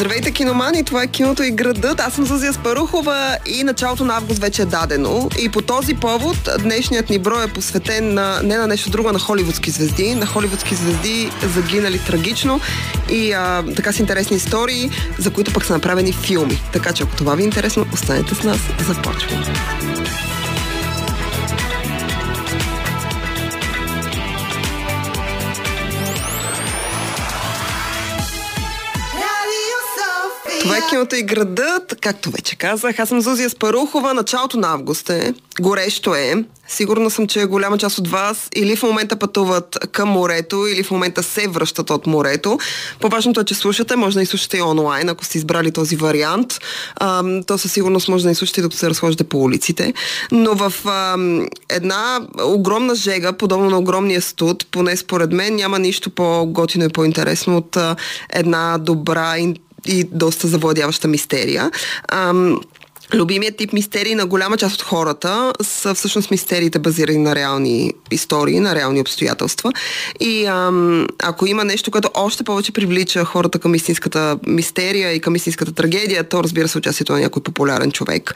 Здравейте, киномани! Това е киното и градът. Аз съм Зузия Спарухова и началото на август вече е дадено. И по този повод днешният ни брой е посветен на, не на нещо друго, на холивудски звезди. На холивудски звезди загинали трагично и а, така с интересни истории, за които пък са направени филми. Така че ако това ви е интересно, останете с нас. Започваме. Това е киното и градът, както вече казах. Аз съм Зузия Спарухова, началото на август е. Горещо е. Сигурна съм, че голяма част от вас или в момента пътуват към морето, или в момента се връщат от морето. По-важното е, че слушате, може да изслушате и онлайн, ако сте избрали този вариант. Ам, то със сигурност може да изслушате, докато се разхождате по улиците. Но в ам, една огромна жега, подобно на огромния студ, поне според мен, няма нищо по-готино и по-интересно от а, една добра и доста завладяваща мистерия. Ам, Любимият тип мистерии на голяма част от хората са всъщност мистериите базирани на реални истории, на реални обстоятелства. И ам, ако има нещо, което още повече привлича хората към истинската мистерия и към истинската трагедия, то разбира се участието на някой популярен човек.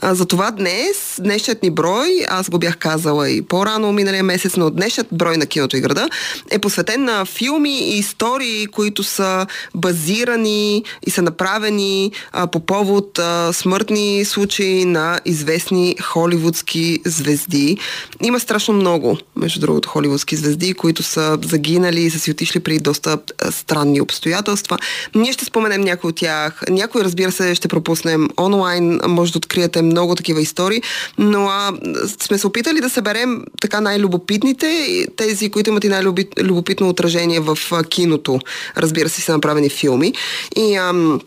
А, затова днес, днешният ни брой, аз го бях казала и по-рано миналия месец, но днешният брой на киното и града е посветен на филми и истории, които са базирани и са направени а, по повод а, смъртни случаи на известни холивудски звезди. Има страшно много, между другото, холивудски звезди, които са загинали и са си отишли при доста странни обстоятелства. Ние ще споменем някои от тях. Някои, разбира се, ще пропуснем онлайн. Може да откриете много такива истории, но а, сме се опитали да съберем така най-любопитните, тези, които имат и най-любопитно отражение в киното. Разбира се, са направени филми. И ам,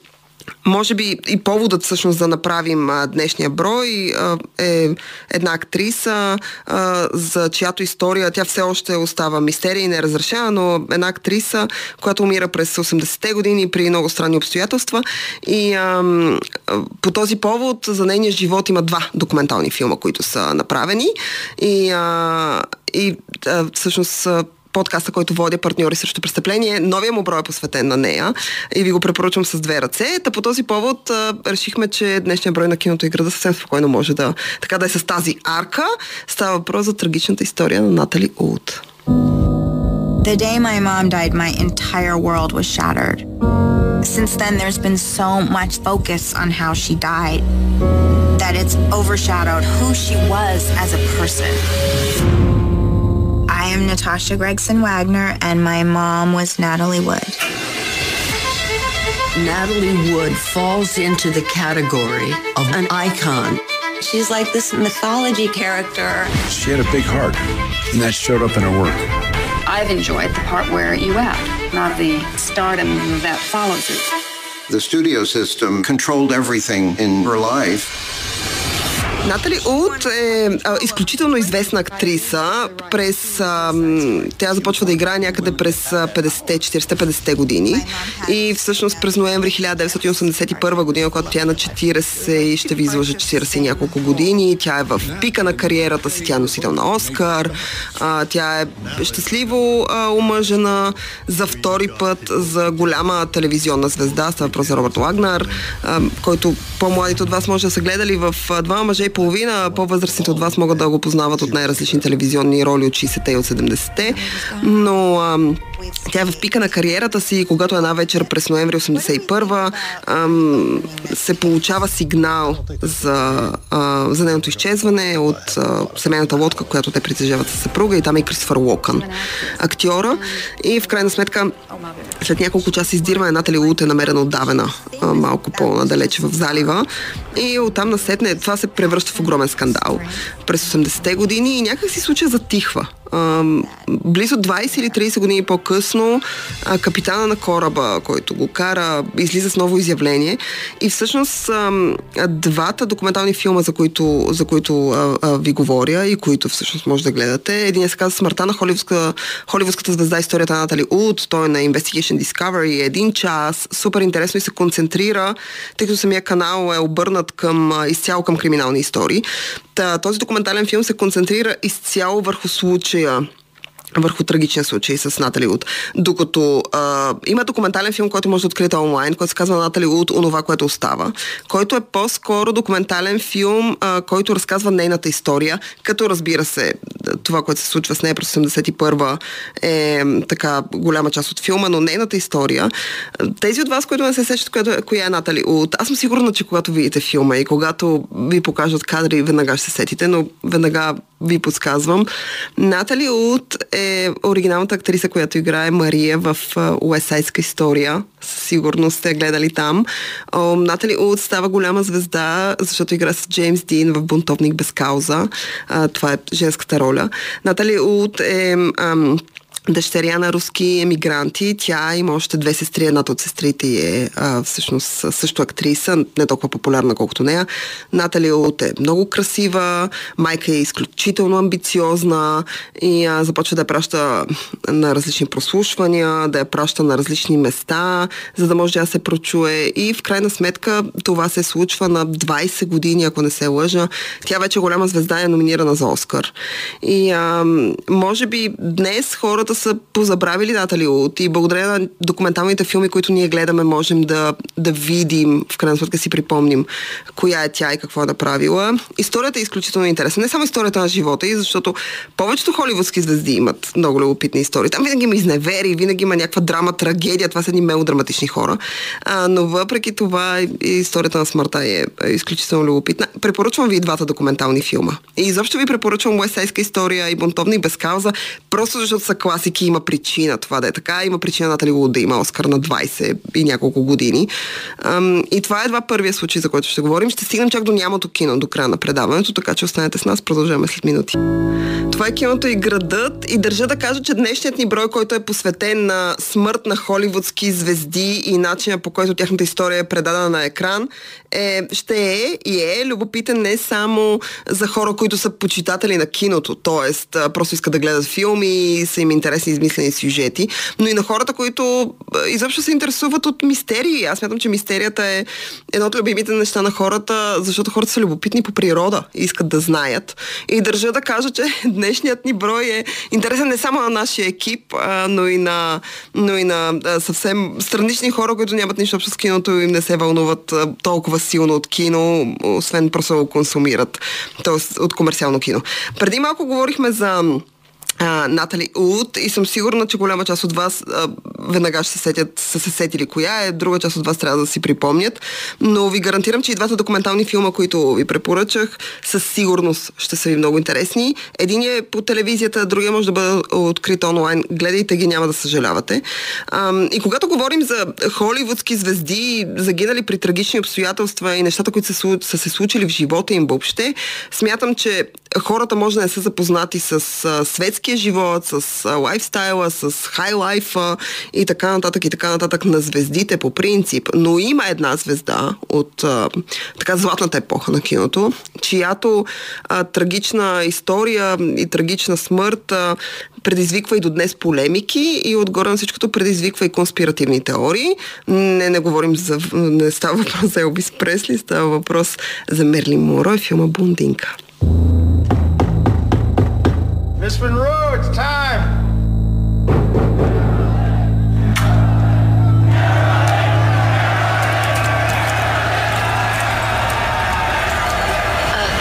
може би и поводът всъщност да направим а, днешния брой а, е една актриса, а, за чиято история тя все още остава мистерия и неразрешена, но една актриса, която умира през 80-те години при много странни обстоятелства. И а, по този повод за нейния живот има два документални филма, които са направени. И, а, и а, всъщност подкаста, който водя партньори срещу престъпление. Новия му брой е посветен на нея и ви го препоръчвам с две ръце. Та по този повод а, решихме, че днешния брой на киното и града съвсем спокойно може да, така да е с тази арка. Става въпрос за трагичната история на Натали Улт. The day my mom died, my entire world was shattered. Since then, there's been so much focus on how she died that it's overshadowed who she was as a person. I am Natasha Gregson Wagner, and my mom was Natalie Wood. Natalie Wood falls into the category of an icon. She's like this mythology character. She had a big heart, and that showed up in her work. I've enjoyed the part where you act, not the stardom that follows it. The studio system controlled everything in her life. Натали Улт е а, изключително известна актриса. През, а, тя започва да играе някъде през 50-те, 40-те, 50-те години. И всъщност през ноември 1981 година, когато тя е на 40 и ще ви излъжа 40 и няколко години, тя е в пика на кариерата си, тя е носител на Оскар. А, тя е щастливо а, омъжена за втори път за голяма телевизионна звезда. Става въпрос за Робърт Лагнар, а, който по-младите от вас може да са гледали в Два мъже и половина. По-възрастните от вас могат да го познават от най-различни телевизионни роли от 60-те и от 70-те. Но ам, тя е в пика на кариерата си, когато една вечер през ноември 81 ам, се получава сигнал за, а, за нейното изчезване от а, семейната лодка, която те притежават със съпруга и там е Кристофър Локън, актьора. И в крайна сметка, след няколко часа издирване, Натали Лут е намерена отдавена а, малко по-надалече в залива. И оттам насетне това се превръща в огромен скандал през 80-те години и някак си случая затихва близо 20 или 30 години по-късно а, капитана на кораба, който го кара, излиза с ново изявление и всъщност а, двата документални филма, за които, за които а, а, ви говоря и които всъщност може да гледате, един се казва Смъртта на холивудска, холивудската звезда, историята на Натали Уд, той е на Investigation Discovery, един час, супер интересно и се концентрира, тъй като самия канал е обърнат към, изцяло към криминални истории. Та, този документален филм се концентрира изцяло върху случая върху трагичен случай с Натали Уд. Докато а, има документален филм, който може да откриете онлайн, който се казва Натали Уд, онова, което остава, който е по-скоро документален филм, а, който разказва нейната история, като разбира се, това, което се случва с нея през 81-а е така голяма част от филма, но нейната история. Тези от вас, които не се сещат коя, коя е Натали Уд, аз съм сигурна, че когато видите филма и когато ви покажат кадри, веднага ще се сетите, но веднага ви подсказвам. Натали Уд е оригиналната актриса, която играе Мария в Уесайска история. Със сте гледали там. Натали Уд става голяма звезда, защото игра с Джеймс Дин в Бунтовник без кауза. Това е женската роля. Натали Уд е ам, дъщеря на руски емигранти. Тя има още две сестри. Едната от сестрите е а, всъщност също актриса, не толкова популярна колкото нея. Натали От е много красива, майка е изключително амбициозна и а, започва да я праща на различни прослушвания, да я праща на различни места, за да може да се прочуе. И в крайна сметка това се случва на 20 години, ако не се лъжа. Тя вече голяма звезда е номинирана за Оскар. И а, може би днес хората са позабравили Натали Улт и благодарение на документалните филми, които ние гледаме, можем да, да видим, в крайна сметка си припомним коя е тя и какво е направила. Историята е изключително интересна. Не само историята на живота и защото повечето холивудски звезди имат много любопитни истории. Там винаги има изневери, винаги има някаква драма, трагедия. Това са едни мелодраматични хора. А, но въпреки това историята на смъртта е, е изключително любопитна. Препоръчвам ви и двата документални филма. И изобщо ви препоръчвам Уесайска история и Бунтовни без кауза, просто защото са класи всеки има причина това да е така. Има причина Натали Вуд да има Оскар на 20 и няколко години. Ам, и това е едва първия случай, за който ще говорим. Ще стигнем чак до нямато кино, до края на предаването, така че останете с нас. Продължаваме след минути. Това е киното и градът и държа да кажа, че днешният ни брой, който е посветен на смърт на холивудски звезди и начина по който тяхната история е предадена на екран, е, ще е и е любопитен не само за хора, които са почитатели на киното, т.е. просто искат да гледат филми са им интересни измислени сюжети, но и на хората, които изобщо се интересуват от мистерии. Аз мятам, че мистерията е едно от любимите неща на хората, защото хората са любопитни по природа и искат да знаят. И държа да кажа, че днешният ни брой е интересен не само на нашия екип, но и на, но и на съвсем странични хора, които нямат нищо общо с киното и им не се вълнуват толкова силно от кино, освен просто го консумират, т.е. от комерциално кино. Преди малко говорихме за Натали Уд и съм сигурна, че голяма част от вас а, веднага ще се сетят, са се сетили коя е, друга част от вас трябва да си припомнят, но ви гарантирам, че и двата документални филма, които ви препоръчах, със сигурност ще са ви много интересни. Един е по телевизията, другия може да бъде открит онлайн. Гледайте ги, няма да съжалявате. А, и когато говорим за холивудски звезди, загинали при трагични обстоятелства и нещата, които са, са се случили в живота им въобще, смятам, че хората може да не са запознати с а, светския живот, с а, лайфстайла, с хайлайфа и така нататък и така нататък на звездите по принцип. Но има една звезда от а, така златната епоха на киното, чиято а, трагична история и трагична смърт а, предизвиква и до днес полемики и отгоре на всичкото предизвиква и конспиративни теории. Не, не говорим за... Не става въпрос за Елвис Пресли, става въпрос за Мерлин Моро и филма Бундинка. Miss Monroe, it's time.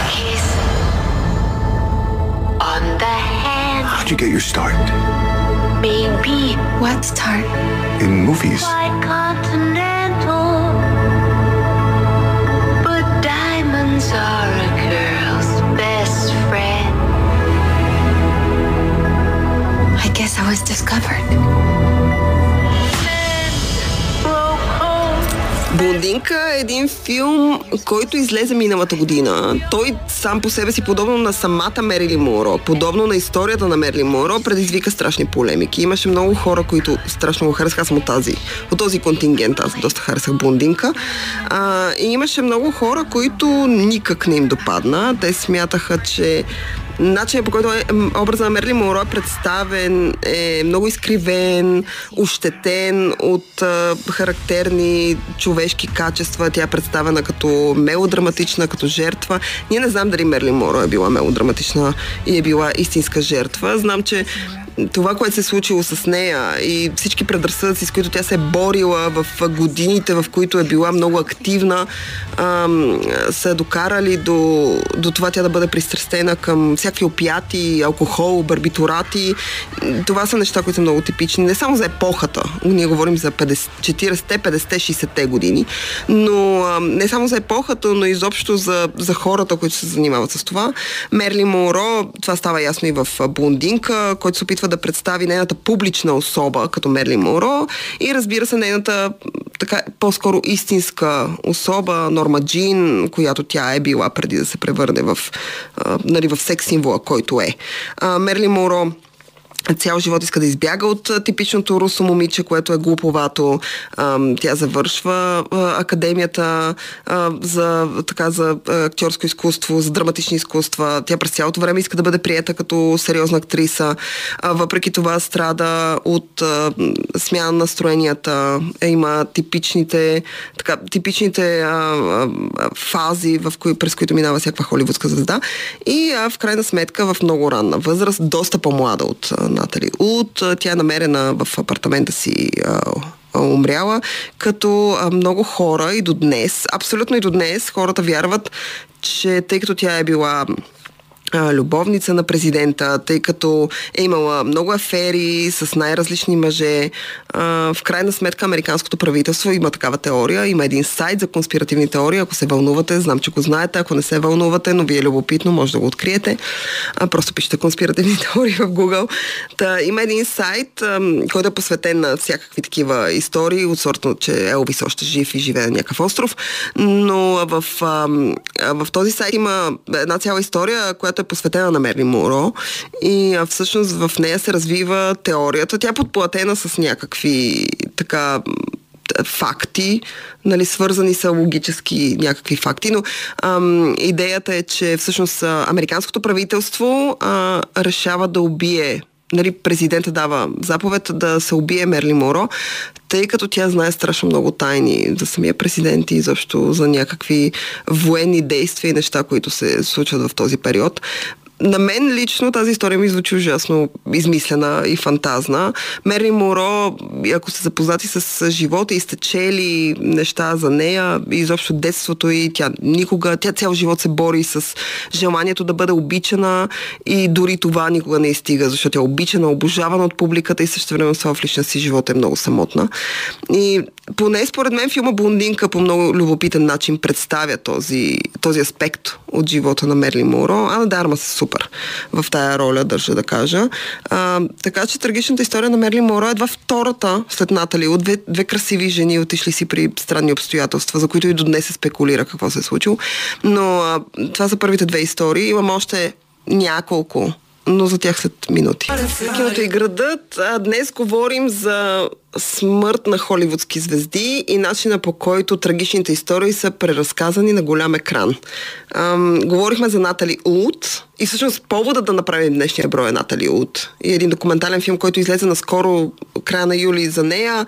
kiss on the hand, How'd you get your start? baby. What start? In movies. Was discovered. Блондинка е един филм, който излезе миналата година. Той сам по себе си, подобно на самата Мерили Моро, подобно на историята на Мерили Моро, предизвика страшни полемики. Имаше много хора, които страшно го харесаха. Аз от, тази, от този контингент. Аз доста харесах Блондинка. А, и имаше много хора, които никак не им допадна. Те смятаха, че начинът по който е, м, образът на Мерли Монро е представен е много изкривен, ощетен от а, характерни човешки качества. Тя е представена като мелодраматична, като жертва. Ние не знам дали Мерли Моро е била мелодраматична и е била истинска жертва. Знам, че това, което се е случило с нея и всички предразсъдъци, с които тя се е борила в годините, в които е била много активна, ам, са докарали до, до това тя да бъде пристрастена към всякакви опияти, алкохол, барбитурати. Това са неща, които са много типични. Не само за епохата, ние говорим за 50, 40-те, 50-те, 60-те години, но ам, не само за епохата, но изобщо за, за хората, които се занимават с това. Мерли Моро, това става ясно и в Блондинка, който се опитва да представи нейната публична особа като Мерли Моро и разбира се нейната така по-скоро истинска особа, Норма Джин, която тя е била преди да се превърне в, а, нали, в секс символа, който е. А, Мерли Моро цял живот иска да избяга от типичното русо момиче, което е глуповато. Тя завършва академията за, така, за актьорско изкуство, за драматични изкуства. Тя през цялото време иска да бъде приета като сериозна актриса. Въпреки това страда от смяна на настроенията. Е, има типичните, така, типичните фази, в кои, през които минава всякаква холивудска звезда. И в крайна сметка в много ранна възраст, доста по-млада от Натали Уд. Тя е намерена в апартамента си умряла, като много хора и до днес, абсолютно и до днес, хората вярват, че тъй като тя е била любовница на президента, тъй като е имала много афери с най-различни мъже. В крайна сметка американското правителство има такава теория. Има един сайт за конспиративни теории. Ако се вълнувате, знам, че го знаете. Ако не се вълнувате, но ви е любопитно, може да го откриете. Просто пишете конспиративни теории в Google. Та, има един сайт, който е посветен на всякакви такива истории, от сорта, че Елвис още жив и живее на някакъв остров. Но в, в този сайт има една цяла история, която която е посветена на Мерли Моро и всъщност в нея се развива теорията. Тя е подплатена с някакви така факти, нали, свързани са логически някакви факти, но ам, идеята е, че всъщност американското правителство а, решава да убие нали, президента дава заповед да се убие Мерли Моро, тъй като тя знае страшно много тайни за самия президент и защо за някакви военни действия и неща, които се случват в този период на мен лично тази история ми звучи ужасно измислена и фантазна. Мерли Моро, ако сте запознати с живота и сте чели неща за нея, изобщо детството и тя никога, тя цял живот се бори с желанието да бъде обичана и дори това никога не изстига, защото тя е обичана, обожавана от публиката и също време в личния си живот е много самотна. И поне според мен филма Блондинка по много любопитен начин представя този, този аспект от живота на Мерли Моро. Ана Дарма се супер в тая роля, държа да кажа. А, така че трагичната история на Мерли Моро е едва втората след Натали от две, две красиви жени, отишли си при странни обстоятелства, за които и до днес се спекулира какво се е случило. Но а, това са първите две истории. Имам още няколко но за тях след минути. Киното и градът. А днес говорим за смърт на холивудски звезди и начина по който трагичните истории са преразказани на голям екран. Ам, говорихме за Натали Улт и всъщност повода да направим днешния брой е Натали Улт. И един документален филм, който излезе наскоро края на юли за нея,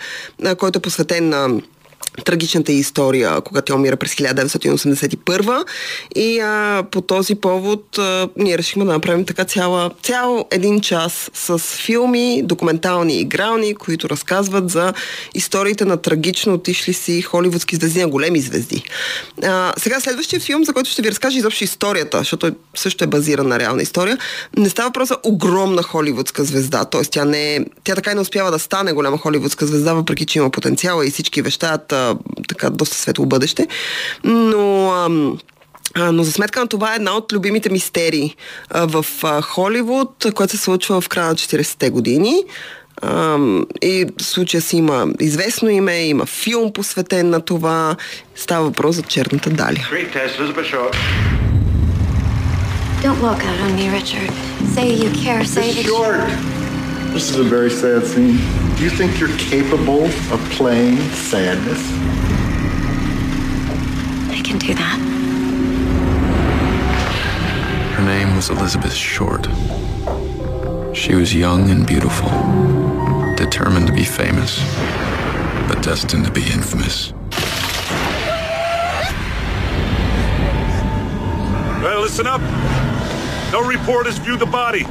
който е посветен на трагичната история, когато тя умира през 1981 и а, по този повод а, ние решихме да направим така цяла, цял един час с филми, документални игрални, които разказват за историите на трагично отишли си холивудски звезди на големи звезди. А, сега следващия филм, за който ще ви разкажа изобщо историята, защото също е базиран на реална история, не става въпрос за огромна холивудска звезда, т.е. тя не е, тя така и не успява да стане голяма холивудска звезда, въпреки че има потенциала и всички вещаят така доста светло бъдеще. Но а, но за сметка на това е една от любимите мистерии а, в а, Холивуд, която се случва в края на 40-те години. А, и в случая си има известно име, има филм посветен на това. Става въпрос за черната дали. Don't walk out on me, Richard. Say you care, say that. This is a very sad scene. Do you think you're capable of playing sadness? I can do that. Her name was Elizabeth Short. She was young and beautiful, determined to be famous, but destined to be infamous. Well, listen up. No reporters view the body.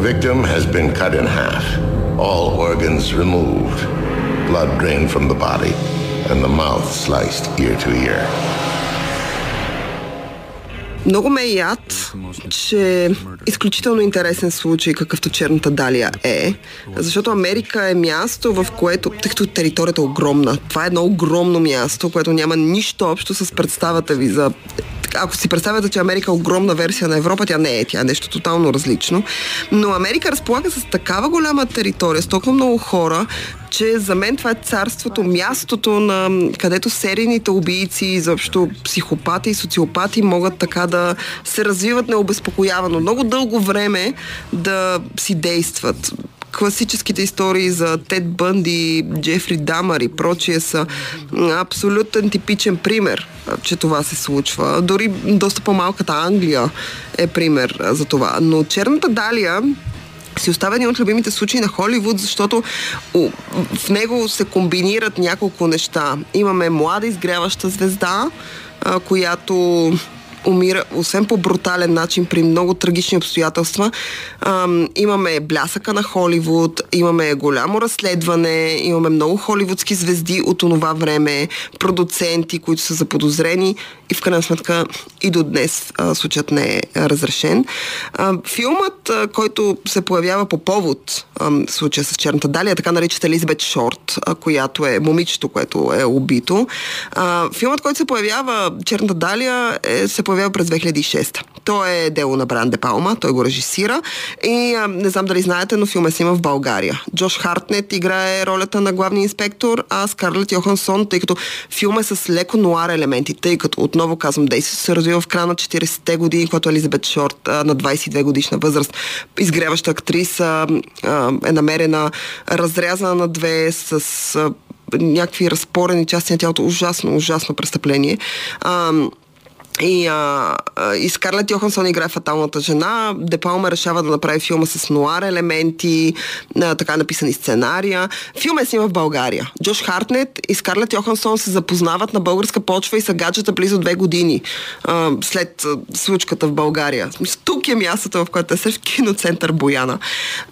The victim has been cut in half, all organs removed, blood drained from the body, and the mouth sliced ear to ear. Много ме е яд, че изключително интересен случай, какъвто черната далия е, защото Америка е място, в което, тъй като територията е огромна, това е едно огромно място, което няма нищо общо с представата ви за ако си представяте, че Америка е огромна версия на Европа, тя не е, тя е нещо тотално различно. Но Америка разполага с такава голяма територия, с толкова много хора, че за мен това е царството, мястото, на където серийните убийци, изобщо психопати и социопати могат така да се развиват необезпокоявано. Много дълго време да си действат класическите истории за Тед Бънди, Джефри Дамър и прочие са абсолютен типичен пример, че това се случва. Дори доста по-малката Англия е пример за това. Но Черната Далия си остава един от любимите случаи на Холивуд, защото в него се комбинират няколко неща. Имаме млада изгряваща звезда, която умира, освен по брутален начин, при много трагични обстоятелства. Ам, имаме блясъка на Холивуд, имаме голямо разследване, имаме много холивудски звезди от онова време, продуценти, които са заподозрени и в крайна сметка и до днес а, случаят не е разрешен. А, филмът, а, който се появява по повод а, случая с Черната Далия, така наричат Елизабет Шорт, а, която е момичето, което е убито. А, филмът, който се появява Черната Далия, е, се появява през 2006. То е дело на Бран Де Палма, той го режисира и а, не знам дали знаете, но филма снима в България. Джош Хартнет играе ролята на главния инспектор, а Скарлет Йохансон, тъй като филма е с леко нуар елементи, тъй като отново казвам, действието се развива в края на 40-те години, когато Елизабет Шорт а, на 22 годишна възраст, изгряваща актриса, а, е намерена разрязана на две с а, някакви разпорени части на тялото. Ужасно, ужасно престъпление. А, и, а, и Скарлет Йохансон играе фаталната жена. Депалма решава да направи филма с нуар елементи, а, така написани сценария. Филм е снима в България. Джош Хартнет и Скарлет Йохансон се запознават на българска почва и са гаджета близо две години а, след а, случката в България. Тук е мястото, в което е в киноцентър Бояна.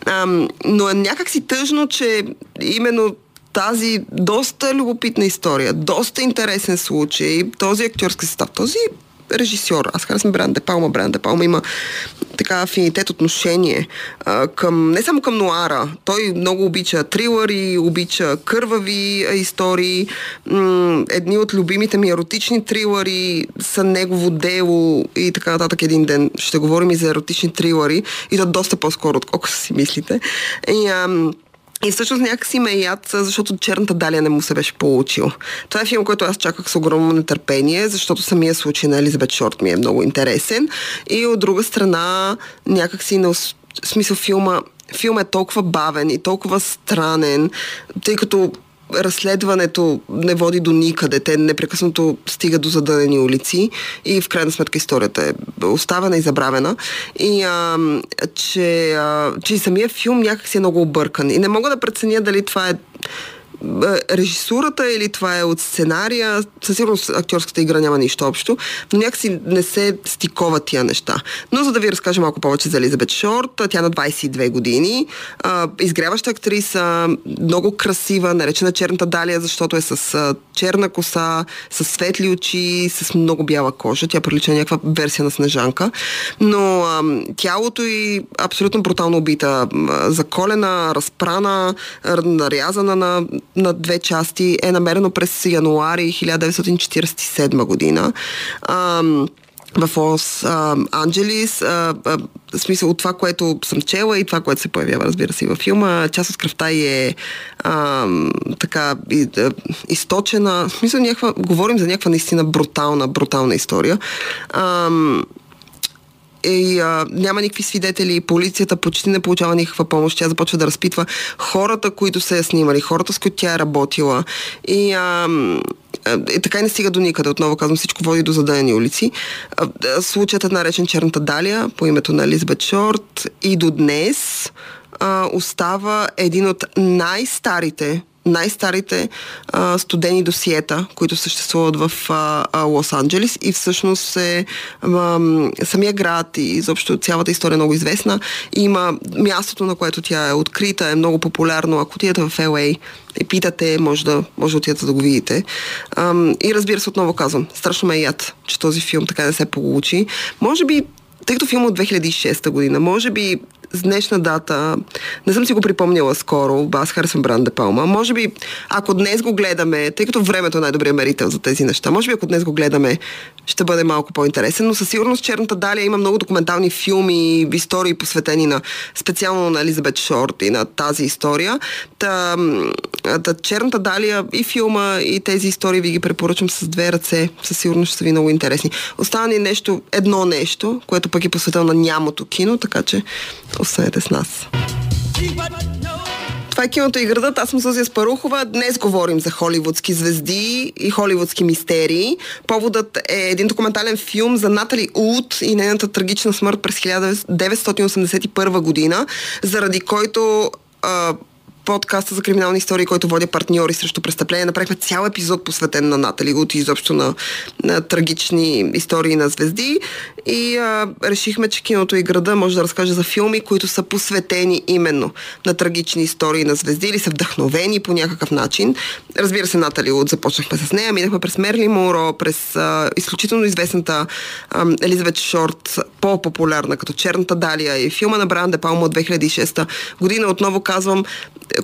А, но е някакси тъжно, че именно тази доста любопитна история, доста интересен случай, този актьорски състав, този режисьор. Аз харесвам Бран Де Палма. Бран Де Палма има така афинитет, отношение а, към, не само към нуара. Той много обича трилъри, обича кървави а, истории. М- едни от любимите ми еротични трилъри са негово дело и така нататък един ден. Ще говорим и за еротични трилъри и то доста по-скоро, отколкото си мислите. И, ам, и всъщност някакси ме яд, защото черната далия не му се беше получил. Това е филм, който аз чаках с огромно нетърпение, защото самия случай на Елизабет Шорт ми е много интересен. И от друга страна, някакси на смисъл филма филм е толкова бавен и толкова странен, тъй като разследването не води до никъде. Те непрекъснато стигат до задънени улици и в крайна сметка историята е оставена и забравена. И а, че, а, че самия филм някак си е много объркан. И не мога да преценя дали това е режисурата или това е от сценария. Със сигурност актьорската игра няма нищо общо, но някакси не се стикуват тия неща. Но за да ви разкажа малко повече за Елизабет Шорт, тя на 22 години, изгряваща актриса, много красива, наречена черната далия, защото е с черна коса, с светли очи, с много бяла кожа. Тя прилича някаква версия на Снежанка. Но а, тялото й абсолютно брутално убита. Заколена, разпрана, нарязана на на две части е намерено през януари 1947 година. Ам, в Лос Анджелис. В смисъл от това, което съм чела и това, което се появява, разбира се, във филма. Част от кръвта е а, така и, а, източена. В смисъл, някаква, говорим за някаква наистина брутална, брутална история. А, и а, няма никакви свидетели, полицията почти не получава никаква помощ, тя започва да разпитва хората, които са я снимали, хората, с които тя е работила. И а, и така и не стига до никъде. Отново казвам, всичко води до задънени улици. Случаят е наречен Черната Далия по името на Елизабет Шорт и до днес а, остава един от най-старите най-старите а, студени досиета, които съществуват в Лос-Анджелес и всъщност е а, самия град и изобщо цялата история е много известна. Има мястото, на което тя е открита, е много популярно. Ако отидете в LA и питате, може да, може да отидете да го видите. А, и разбира се, отново казвам, страшно ме е яд, че този филм така не се получи. Може би тъй като филм от 2006 година, може би с днешна дата, не съм си го припомняла скоро, аз харесвам Бран де Палма, може би ако днес го гледаме, тъй като времето е най-добрият мерител за тези неща, може би ако днес го гледаме, ще бъде малко по-интересен, но със сигурност Черната Далия има много документални филми, истории посветени на специално на Елизабет Шорт и на тази история. Та Черната Далия и филма и тези истории ви ги препоръчвам с две ръце, със сигурност ще са ви много интересни. Остана ни нещо, едно нещо, което пък е посветено на нямото кино, така че Останете с нас. Това е киното и градът. Аз съм Сузия Спарухова. Днес говорим за холивудски звезди и холивудски мистерии. Поводът е един документален филм за Натали Уд и нейната трагична смърт през 1981 година, заради който подкаста за криминални истории, който водя партньори срещу престъпления. Направихме цял епизод посветен на Натали Гут и изобщо на, на трагични истории на звезди. И а, решихме, че киното и града може да разкаже за филми, които са посветени именно на трагични истории на звезди или са вдъхновени по някакъв начин. Разбира се, Натали Гут започнахме с нея, минахме през Мерли Моро, през а, изключително известната а, Елизабет Шорт, по-популярна като Черната Далия и филма на Бран Де Палма от 2006 година. Отново казвам,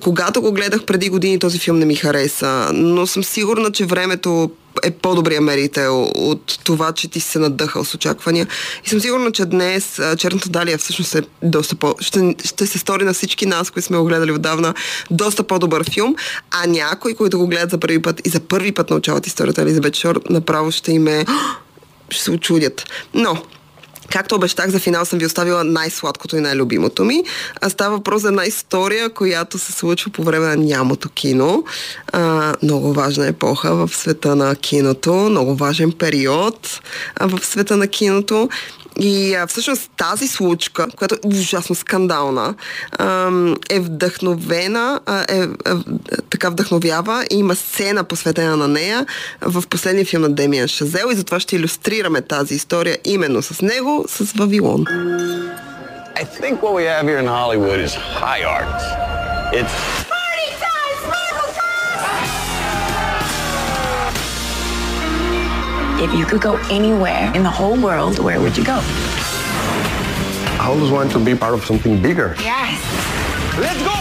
когато го гледах преди години, този филм не ми хареса, но съм сигурна, че времето е по-добрия мерител от това, че ти се надъхал с очаквания. И съм сигурна, че днес Черната Далия всъщност е доста по... Ще, ще се стори на всички нас, които сме го гледали отдавна, доста по-добър филм, а някои, които го гледат за първи път и за първи път научават историята Елизабет Шор, направо ще им е... ще се очудят. Но, Както обещах, за финал съм ви оставила най-сладкото и най-любимото ми. А става въпрос за една история, която се случва по време на нямото кино. А, много важна епоха в света на киното, много важен период а, в света на киното. И а, всъщност тази случка, която е ужасно скандална, а, е вдъхновена, а, е, е, така вдъхновява и има сцена посветена на нея в последния филм на Демиан Шазел и затова ще иллюстрираме тази история именно с него, с Вавилон. I think what we have here in Hollywood is high art. It's If you could go anywhere in the whole world, where would you go? I always want to be part of something bigger. Yes. Let's go!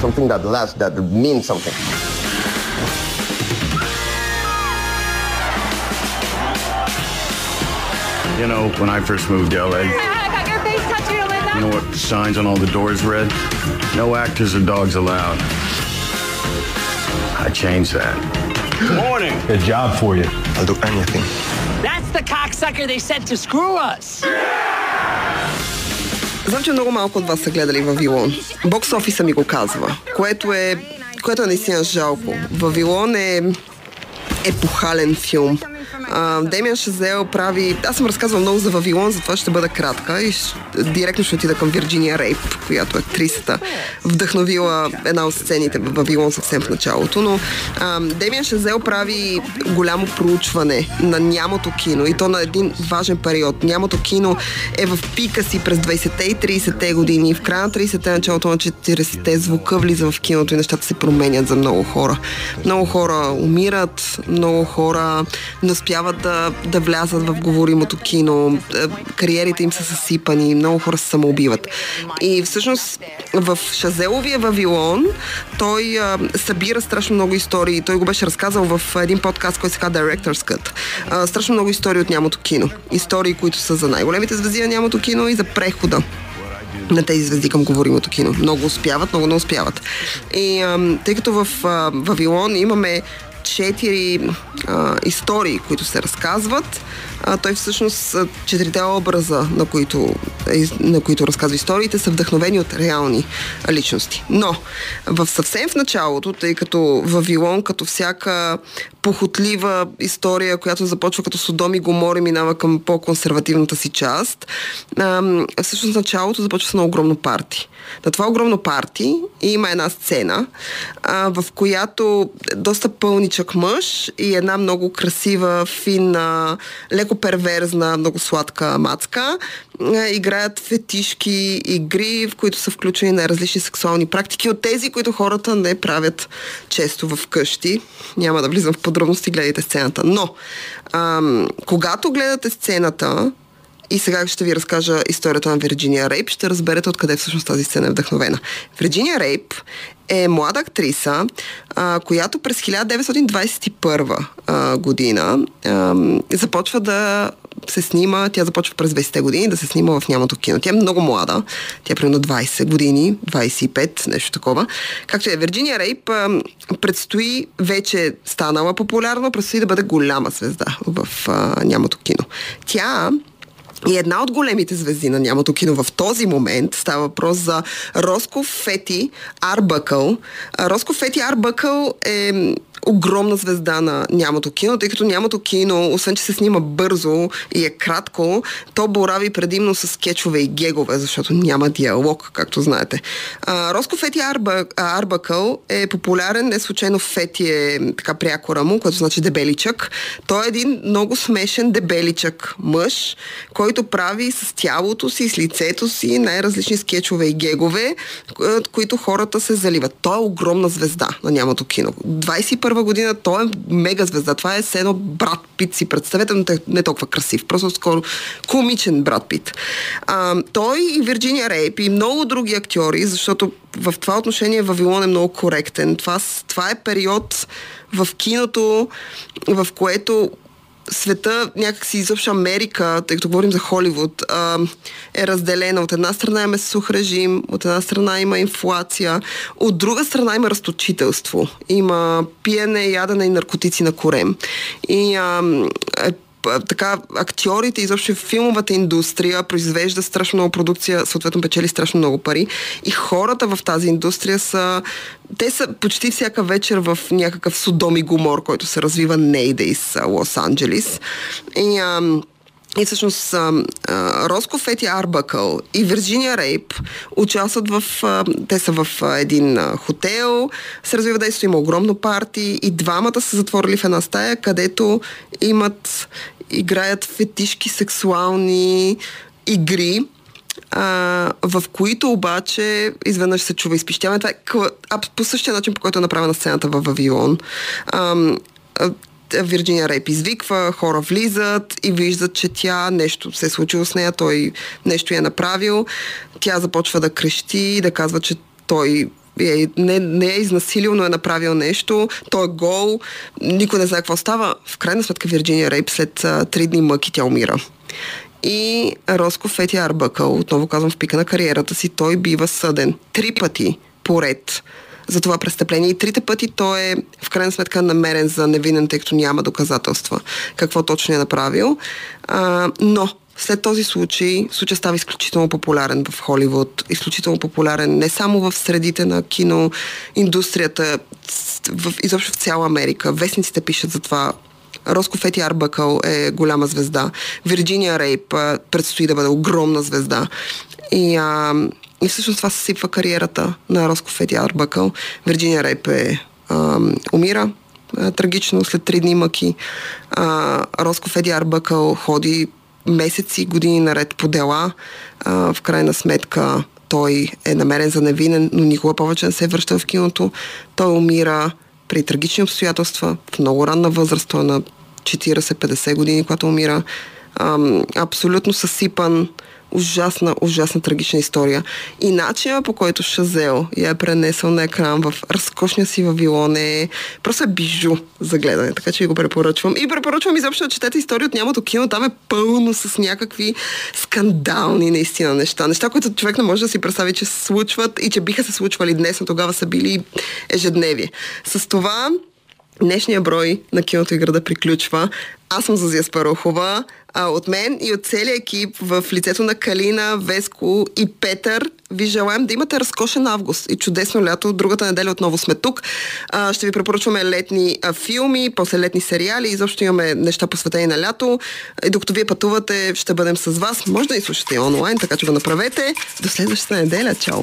Something that lasts, that means something. You know, when I first moved to LA, you know what signs on all the doors read? No actors or dogs allowed. I changed that. Morning. A job for you. I'll do anything. That's the cocksucker they sent to screw us. Знам, че много малко от вас са гледали Вавилон. Бокс офиса ми го казва, което е, което е наистина жалко. Вавилон е епохален филм. А, Демиан Шазел прави... Аз съм разказвал много за Вавилон, затова ще бъда кратка и ш... директно ще отида към Вирджиния Рейп, която е актрисата, вдъхновила една от сцените в Вавилон съвсем в началото, но а, Демиан Шазел прави голямо проучване на нямото кино и то на един важен период. Нямото кино е в пика си през 20-те и 30-те години. В края на 30-те, началото на 40-те звука влиза в киното и нещата се променят за много хора. Много хора умират, много хора не успяват да, да влязат в говоримото кино, е, кариерите им са съсипани, много хора се самоубиват. И всъщност в Шазеловия Вавилон той а, събира страшно много истории. Той го беше разказал в един подкаст, който се казва Director's Cut. А, страшно много истории от нямото кино. Истории, които са за най-големите звезди на нямото кино и за прехода на тези звезди към говоримото кино. Много успяват, много не успяват. И а, тъй като в а, Вавилон имаме четири истории, които се разказват. А, той всъщност четирите образа, на които на които разказва историите, са вдъхновени от реални личности. Но в съвсем в началото, тъй като Вавилон, като всяка похотлива история, която започва като Содом и Гомор и минава към по-консервативната си част, всъщност началото започва с едно огромно парти. На това огромно парти има една сцена, а, в която доста пълничък мъж и една много красива, финна, леко перверзна, много сладка мацка а, играят фетишки игри, в които са включени на различни сексуални практики от тези, които хората не правят често в къщи. Няма да влизам в подробности, гледайте сцената. Но, а, когато гледате сцената, и сега ще ви разкажа историята на Вирджиния Рейп. Ще разберете откъде всъщност тази сцена е вдъхновена. Вирджиния Рейп е млада актриса, а, която през 1921 а, година а, започва да се снима, тя започва през 20-те години да се снима в нямато кино. Тя е много млада, тя е примерно 20 години, 25, нещо такова. Както е Вирджиния Рейп, а, предстои вече станала популярна, предстои да бъде голяма звезда в а, нямато кино. Тя и една от големите звезди на нямато кино в този момент става въпрос за Роско Фети Арбъкъл. Роско Фети Арбъкъл е огромна звезда на нямато кино, тъй като нямато кино, освен че се снима бързо и е кратко, то борави предимно с скетчове и гегове, защото няма диалог, както знаете. А, Роско Фети Арба, Арбакъл е популярен, не случайно Фети е така прякора му, което значи дебеличък. Той е един много смешен дебеличък мъж, който прави с тялото си, с лицето си най-различни скетчове и гегове, които хората се заливат. Той е огромна звезда на нямато кино. 21 2001 година той е мега звезда. Това е едно брат Пит си. Представете, но не е толкова красив. Просто скоро комичен брат Пит. А, той и Вирджиния Рейп и много други актьори, защото в това отношение Вавилон е много коректен. Това, това е период в киното, в което света, някакси изобщо Америка, тъй като говорим за Холивуд, а, е разделена. От една страна има сух режим, от една страна има инфлация, от друга страна има разточителство. Има пиене, ядене и наркотици на корем. И а, е така, актьорите, изобщо филмовата индустрия произвежда страшно много продукция, съответно печели страшно много пари. И хората в тази индустрия са те са почти всяка вечер в някакъв Содом и Гумор, който се развива Нейдейс, Лос-Анджелис. И ам, и всъщност Роско Фети Арбакъл и Вирджиния Рейп участват в... Те са в един хотел, се развива действо, има огромно парти и двамата са затворили в една стая, където имат... играят фетишки сексуални игри, а, в които обаче изведнъж се чува изпищяване. Това е по същия начин, по който е направена сцената в Вавилон. А, Вирджиния Рейп извиква, хора влизат и виждат, че тя нещо се е случило с нея, той нещо е направил. Тя започва да крещи, да казва, че той е, не, не е изнасилил, но е направил нещо. Той е гол. Никой не знае какво става. В крайна сметка Вирджиния Рейп след три дни мъки тя умира. И Роско Фети Арбъкъл, отново казвам в пика на кариерата си, той бива съден три пъти поред за това престъпление. И трите пъти той е в крайна сметка намерен за невинен, тъй като няма доказателства какво точно е направил. А, но след този случай, случай става изключително популярен в Холивуд, изключително популярен не само в средите на киноиндустрията, в, изобщо в цяла Америка. Вестниците пишат за това. Роско Фети Арбъкъл е голяма звезда. Вирджиния Рейп предстои да бъде огромна звезда. И а, и всъщност това съсипва кариерата на Роско Фети Арбакъл. Вирджиния Рейп е, а, умира а, трагично след три дни мъки. А, Роско Феди Арбакъл ходи месеци, години наред по дела. А, в крайна сметка той е намерен за невинен, но никога повече не се връща в киното. Той умира при трагични обстоятелства, в много ранна възраст, той е на 40-50 години, когато умира. А, абсолютно съсипан, ужасна, ужасна трагична история. И начинът по който Шазел я е пренесъл на екран в разкошния си Вавилон е просто е бижу за гледане, така че ви го препоръчвам. И препоръчвам изобщо да четете история от нямато кино, там е пълно с някакви скандални наистина неща. Неща, които човек не може да си представи, че се случват и че биха се случвали днес, но тогава са били ежедневие. С това Днешния брой на киното и града приключва. Аз съм Зазия Спарухова. А, от мен и от целия екип в лицето на Калина, Веско и Петър ви желаем да имате разкошен август и чудесно лято. Другата неделя отново сме тук. А, ще ви препоръчваме летни а, филми, после летни сериали. Изобщо имаме неща посветени на лято. И докато вие пътувате, ще бъдем с вас. Може да ни слушате онлайн, така че го направете. До следващата неделя. Чао!